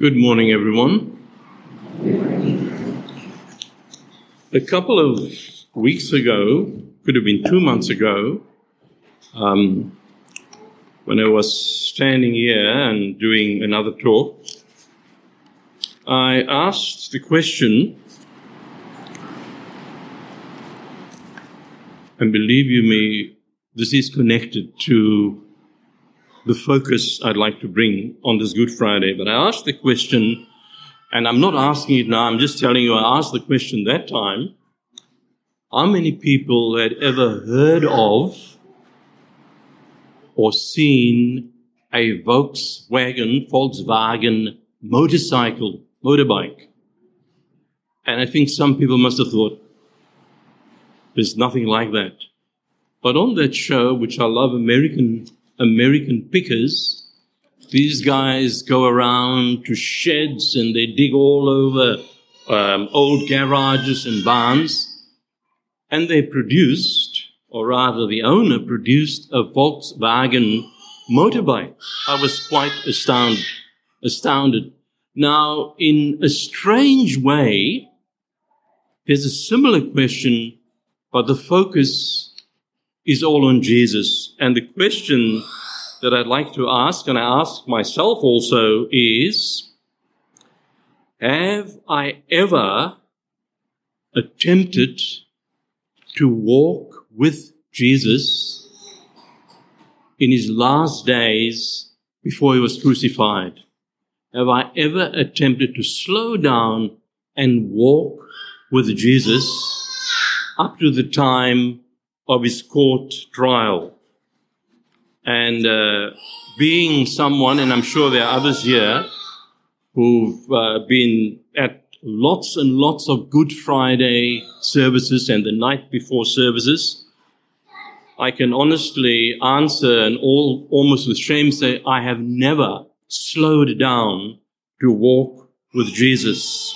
Good morning, everyone. A couple of weeks ago, could have been two months ago, um, when I was standing here and doing another talk, I asked the question, and believe you me, this is connected to the focus I'd like to bring on this Good Friday. But I asked the question, and I'm not asking it now, I'm just telling you I asked the question that time. How many people had ever heard of or seen a Volkswagen, Volkswagen motorcycle, motorbike? And I think some people must have thought, there's nothing like that. But on that show, which I love, American American pickers. These guys go around to sheds and they dig all over um, old garages and barns. And they produced, or rather the owner produced, a Volkswagen motorbike. I was quite astounded. astounded. Now, in a strange way, there's a similar question, but the focus is all on Jesus. And the question that I'd like to ask, and I ask myself also, is Have I ever attempted to walk with Jesus in his last days before he was crucified? Have I ever attempted to slow down and walk with Jesus up to the time of his court trial. And uh, being someone, and I'm sure there are others here who've uh, been at lots and lots of Good Friday services and the night before services, I can honestly answer and all, almost with shame say, I have never slowed down to walk with Jesus.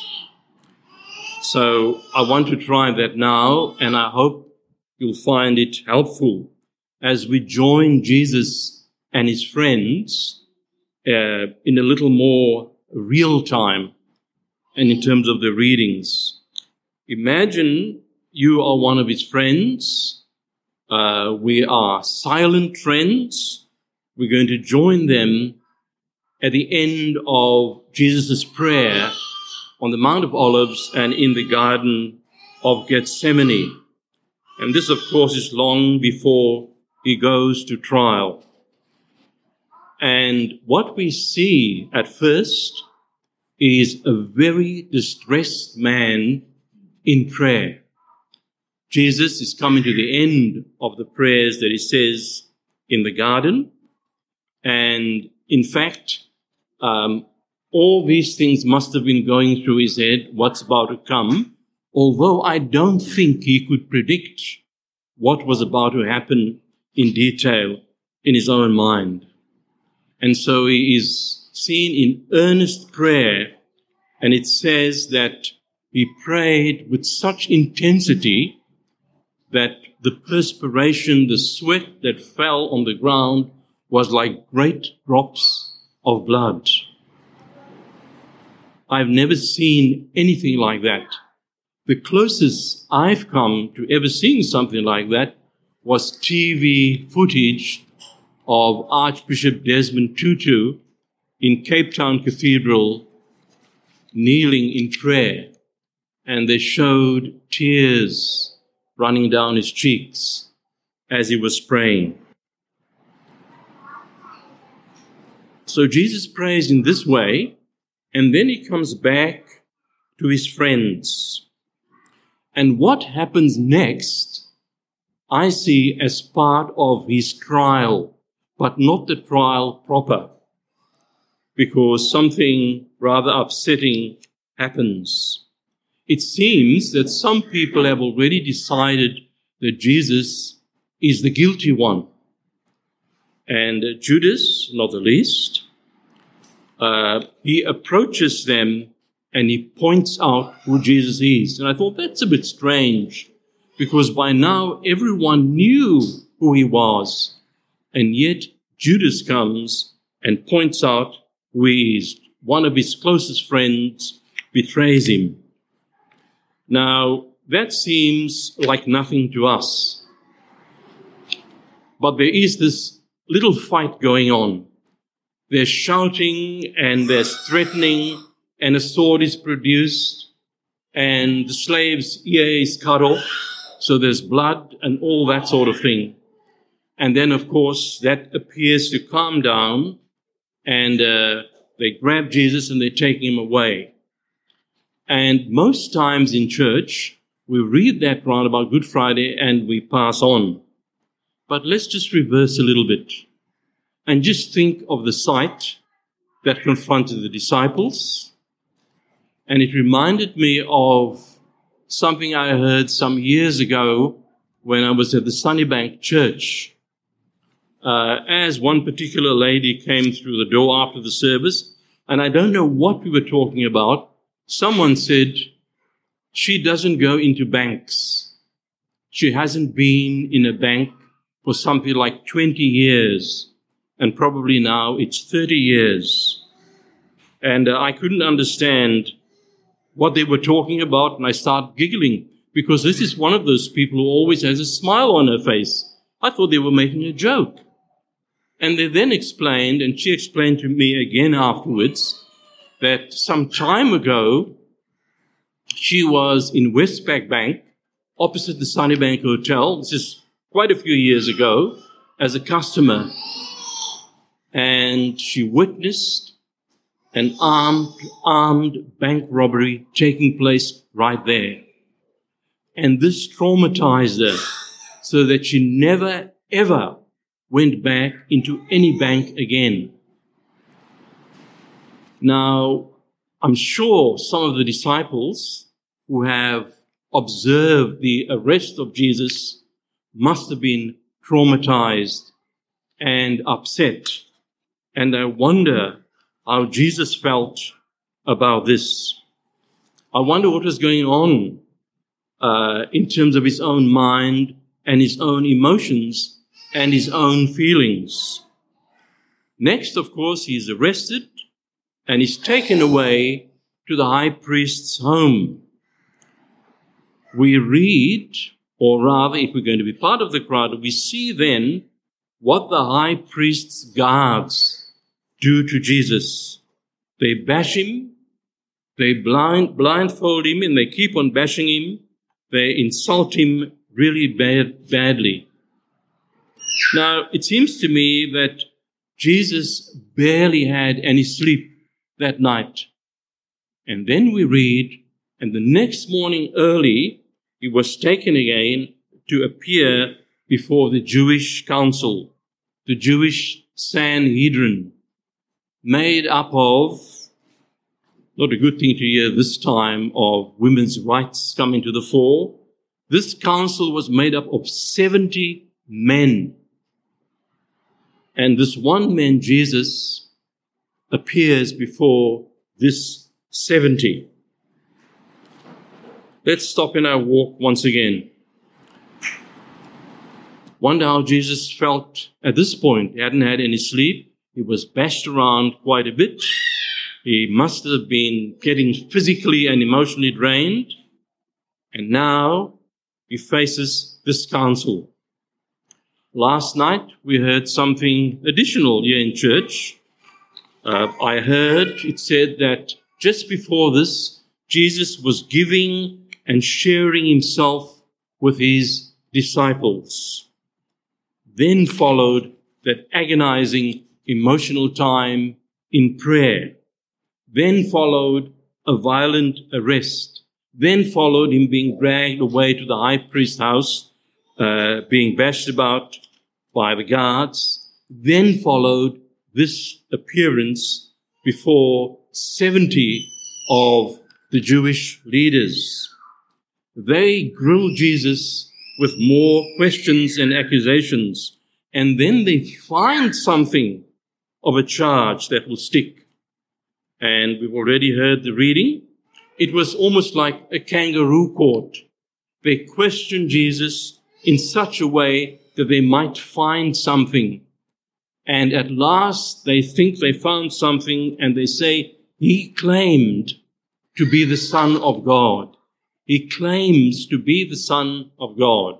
So I want to try that now, and I hope you'll find it helpful as we join Jesus and his friends uh, in a little more real time and in terms of the readings. Imagine you are one of his friends. Uh, we are silent friends. We're going to join them at the end of Jesus' prayer on the Mount of Olives and in the Garden of Gethsemane. And this, of course, is long before he goes to trial. And what we see at first is a very distressed man in prayer. Jesus is coming to the end of the prayers that he says in the garden. And in fact, um, all these things must have been going through his head, what's about to come although I don't think he could predict what was about to happen in detail in his own mind. And so he is seen in earnest prayer, and it says that he prayed with such intensity that the perspiration, the sweat that fell on the ground was like great drops of blood. I've never seen anything like that the closest I've come to ever seeing something like that was TV footage of Archbishop Desmond Tutu in Cape Town Cathedral kneeling in prayer. And they showed tears running down his cheeks as he was praying. So Jesus prays in this way, and then he comes back to his friends and what happens next, I see as part of his trial, but not the trial proper, because something rather upsetting happens. It seems that some people have already decided that Jesus is the guilty one. And Judas, not the least, uh, he approaches them and he points out who Jesus is. And I thought that's a bit strange because by now everyone knew who he was. And yet Judas comes and points out who he is. one of his closest friends betrays him. Now, that seems like nothing to us. But there is this little fight going on. There's shouting and there's threatening and a sword is produced and the slave's ear is cut off. So there's blood and all that sort of thing. And then, of course, that appears to calm down and uh, they grab Jesus and they take him away. And most times in church, we read that round about Good Friday and we pass on. But let's just reverse a little bit and just think of the sight that confronted the disciples. And it reminded me of something I heard some years ago when I was at the Sunnybank Church. Uh, as one particular lady came through the door after the service, and I don't know what we were talking about, someone said, she doesn't go into banks. She hasn't been in a bank for something like 20 years, and probably now it's 30 years. And uh, I couldn't understand what they were talking about, and I started giggling because this is one of those people who always has a smile on her face. I thought they were making a joke. And they then explained, and she explained to me again afterwards, that some time ago, she was in Westpac Bank, opposite the Sunnybank Hotel. This is quite a few years ago, as a customer. And she witnessed an armed, armed bank robbery taking place right there. And this traumatized her so that she never, ever went back into any bank again. Now, I'm sure some of the disciples who have observed the arrest of Jesus must have been traumatized and upset. And I wonder how Jesus felt about this. I wonder what was going on uh, in terms of his own mind and his own emotions and his own feelings. Next, of course, he is arrested and is taken away to the high priest's home. We read, or rather, if we're going to be part of the crowd, we see then what the high priest's guards do to Jesus. They bash him, they blind, blindfold him, and they keep on bashing him. They insult him really bad, badly. Now, it seems to me that Jesus barely had any sleep that night. And then we read, and the next morning early, he was taken again to appear before the Jewish council, the Jewish Sanhedrin made up of, not a good thing to hear this time of women's rights coming to the fore. This council was made up of 70 men. And this one man, Jesus, appears before this 70. Let's stop in our walk once again. Wonder how Jesus felt at this point. He hadn't had any sleep. He was bashed around quite a bit. He must have been getting physically and emotionally drained. And now he faces this council. Last night we heard something additional here in church. Uh, I heard it said that just before this, Jesus was giving and sharing himself with his disciples. Then followed that agonizing emotional time in prayer. Then followed a violent arrest. Then followed him being dragged away to the high priest's house, uh, being bashed about by the guards. Then followed this appearance before 70 of the Jewish leaders. They grilled Jesus with more questions and accusations, and then they find something of a charge that will stick. And we've already heard the reading. It was almost like a kangaroo court. They questioned Jesus in such a way that they might find something. And at last they think they found something and they say, he claimed to be the Son of God. He claims to be the Son of God.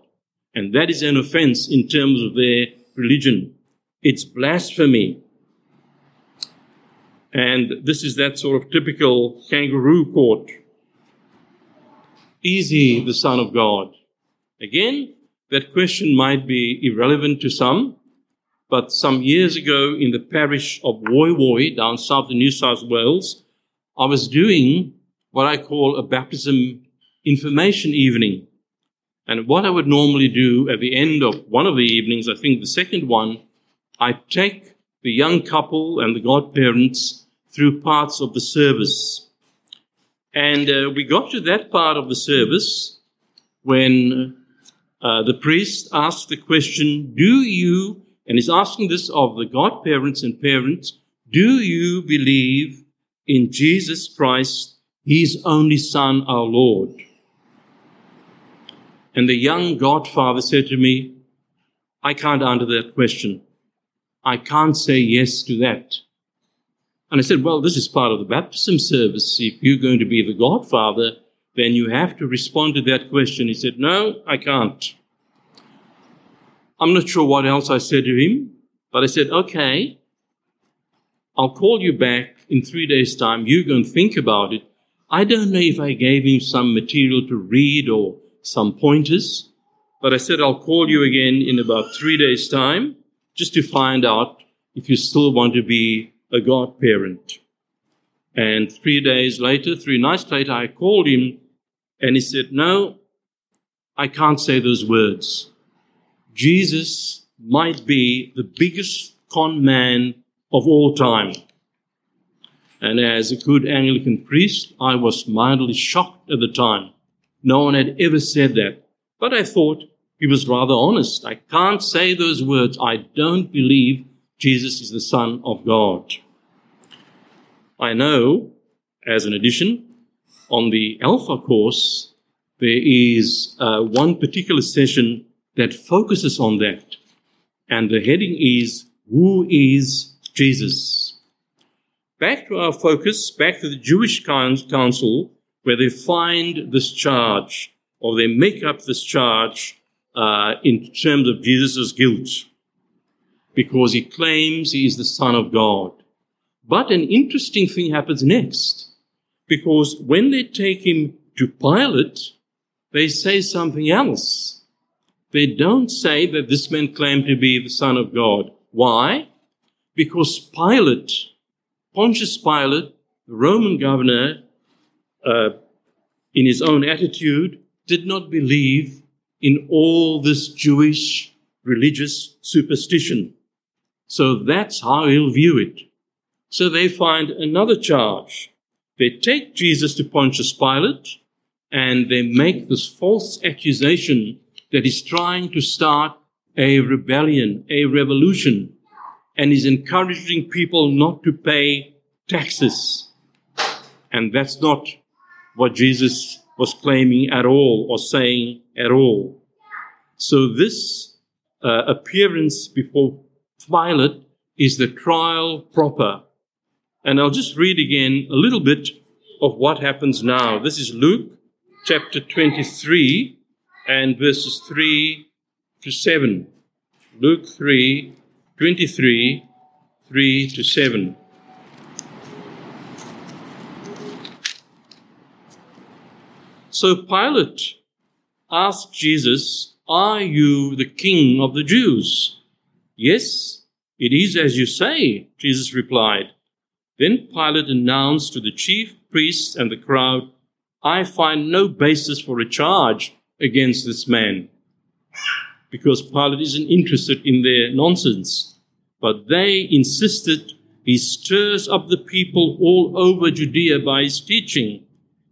And that is an offense in terms of their religion. It's blasphemy. And this is that sort of typical kangaroo court. Is he the Son of God? Again, that question might be irrelevant to some, but some years ago in the parish of Woy Woy down south in New South Wales, I was doing what I call a baptism information evening. And what I would normally do at the end of one of the evenings, I think the second one, I take the young couple and the godparents through parts of the service. And uh, we got to that part of the service when uh, the priest asked the question, Do you, and he's asking this of the godparents and parents, do you believe in Jesus Christ, his only Son, our Lord? And the young godfather said to me, I can't answer that question. I can't say yes to that. And I said, Well, this is part of the baptism service. If you're going to be the godfather, then you have to respond to that question. He said, No, I can't. I'm not sure what else I said to him, but I said, Okay, I'll call you back in three days' time. You go and think about it. I don't know if I gave him some material to read or some pointers, but I said I'll call you again in about three days' time just to find out if you still want to be a godparent. And three days later, three nights later, I called him and he said, No, I can't say those words. Jesus might be the biggest con man of all time. And as a good Anglican priest, I was mildly shocked at the time. No one had ever said that. But I thought he was rather honest. I can't say those words. I don't believe Jesus is the Son of God. I know, as an addition, on the Alpha course, there is uh, one particular session that focuses on that. And the heading is, Who is Jesus? Back to our focus, back to the Jewish Council, where they find this charge or they make up this charge uh, in terms of Jesus' guilt because he claims he is the Son of God. But an interesting thing happens next because when they take him to Pilate, they say something else. They don't say that this man claimed to be the Son of God. Why? Because Pilate, Pontius Pilate, the Roman governor, uh, in his own attitude, did not believe in all this Jewish religious superstition. So that's how he'll view it. So they find another charge. They take Jesus to Pontius Pilate and they make this false accusation that he's trying to start a rebellion, a revolution, and is encouraging people not to pay taxes. And that's not what Jesus was claiming at all or saying at all. So this uh, appearance before Pilate is the trial proper. And I'll just read again a little bit of what happens now. This is Luke chapter 23 and verses 3 to 7. Luke 3, 23, 3 to 7. So Pilate asked Jesus, Are you the king of the Jews? Yes, it is as you say, Jesus replied. Then Pilate announced to the chief priests and the crowd, I find no basis for a charge against this man. Because Pilate isn't interested in their nonsense. But they insisted he stirs up the people all over Judea by his teaching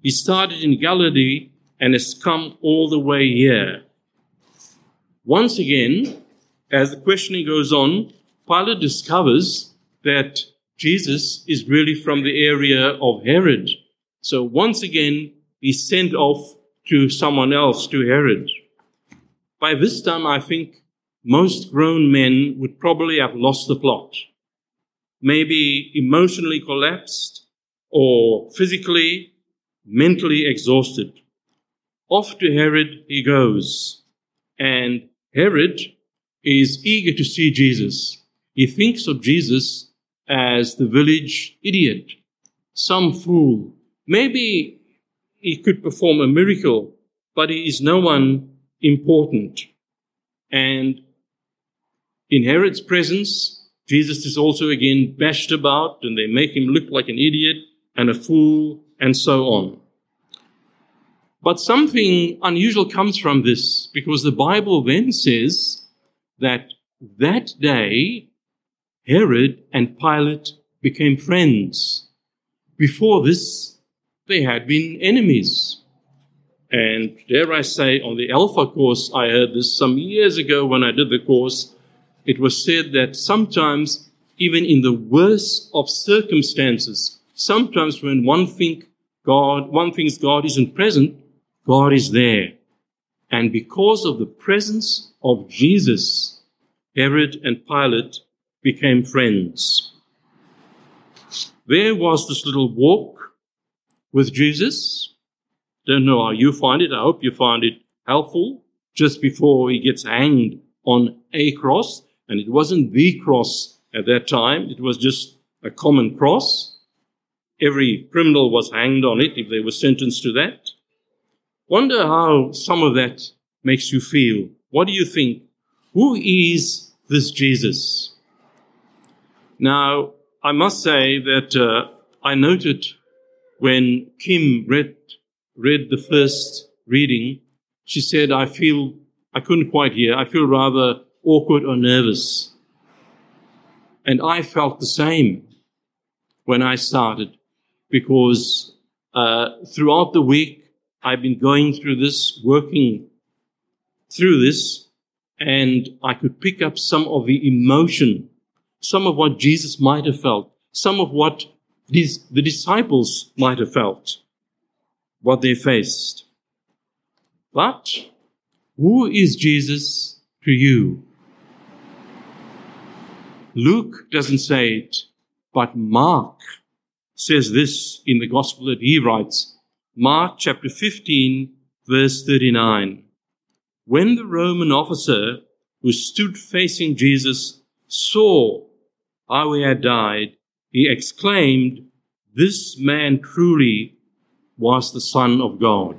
he started in Galilee and has come all the way here. Once again, as the questioning goes on, Pilate discovers that Jesus is really from the area of Herod. So once again, he's sent off to someone else, to Herod. By this time, I think most grown men would probably have lost the plot. Maybe emotionally collapsed or physically, mentally exhausted. Off to Herod he goes. And Herod is eager to see Jesus. He thinks of Jesus as the village idiot, some fool. Maybe he could perform a miracle, but he is no one important. And in Herod's presence, Jesus is also again bashed about, and they make him look like an idiot and a fool, and so on. But something unusual comes from this, because the Bible then says that that day Herod and Pilate became friends. Before this, they had been enemies. And dare I say, on the Alpha course, I heard this some years ago when I did the course. It was said that sometimes, even in the worst of circumstances, sometimes when one think God, one thinks God isn't present, God is there. And because of the presence of Jesus, Herod and Pilate became friends. There was this little walk with Jesus. Don't know how you find it. I hope you find it helpful just before he gets hanged on a cross. And it wasn't the cross at that time. It was just a common cross. Every criminal was hanged on it if they were sentenced to that. Wonder how some of that makes you feel. What do you think? Who is this Jesus? Now, I must say that uh, I noted when Kim read, read the first reading, she said, I feel, I couldn't quite hear, I feel rather awkward or nervous. And I felt the same when I started because uh, throughout the week, I've been going through this, working through this, and I could pick up some of the emotion some of what Jesus might have felt, some of what these, the disciples might have felt, what they faced. But who is Jesus to you? Luke doesn't say it, but Mark says this in the gospel that he writes. Mark chapter 15, verse 39. When the Roman officer who stood facing Jesus saw had died, he exclaimed, This man truly was the Son of God.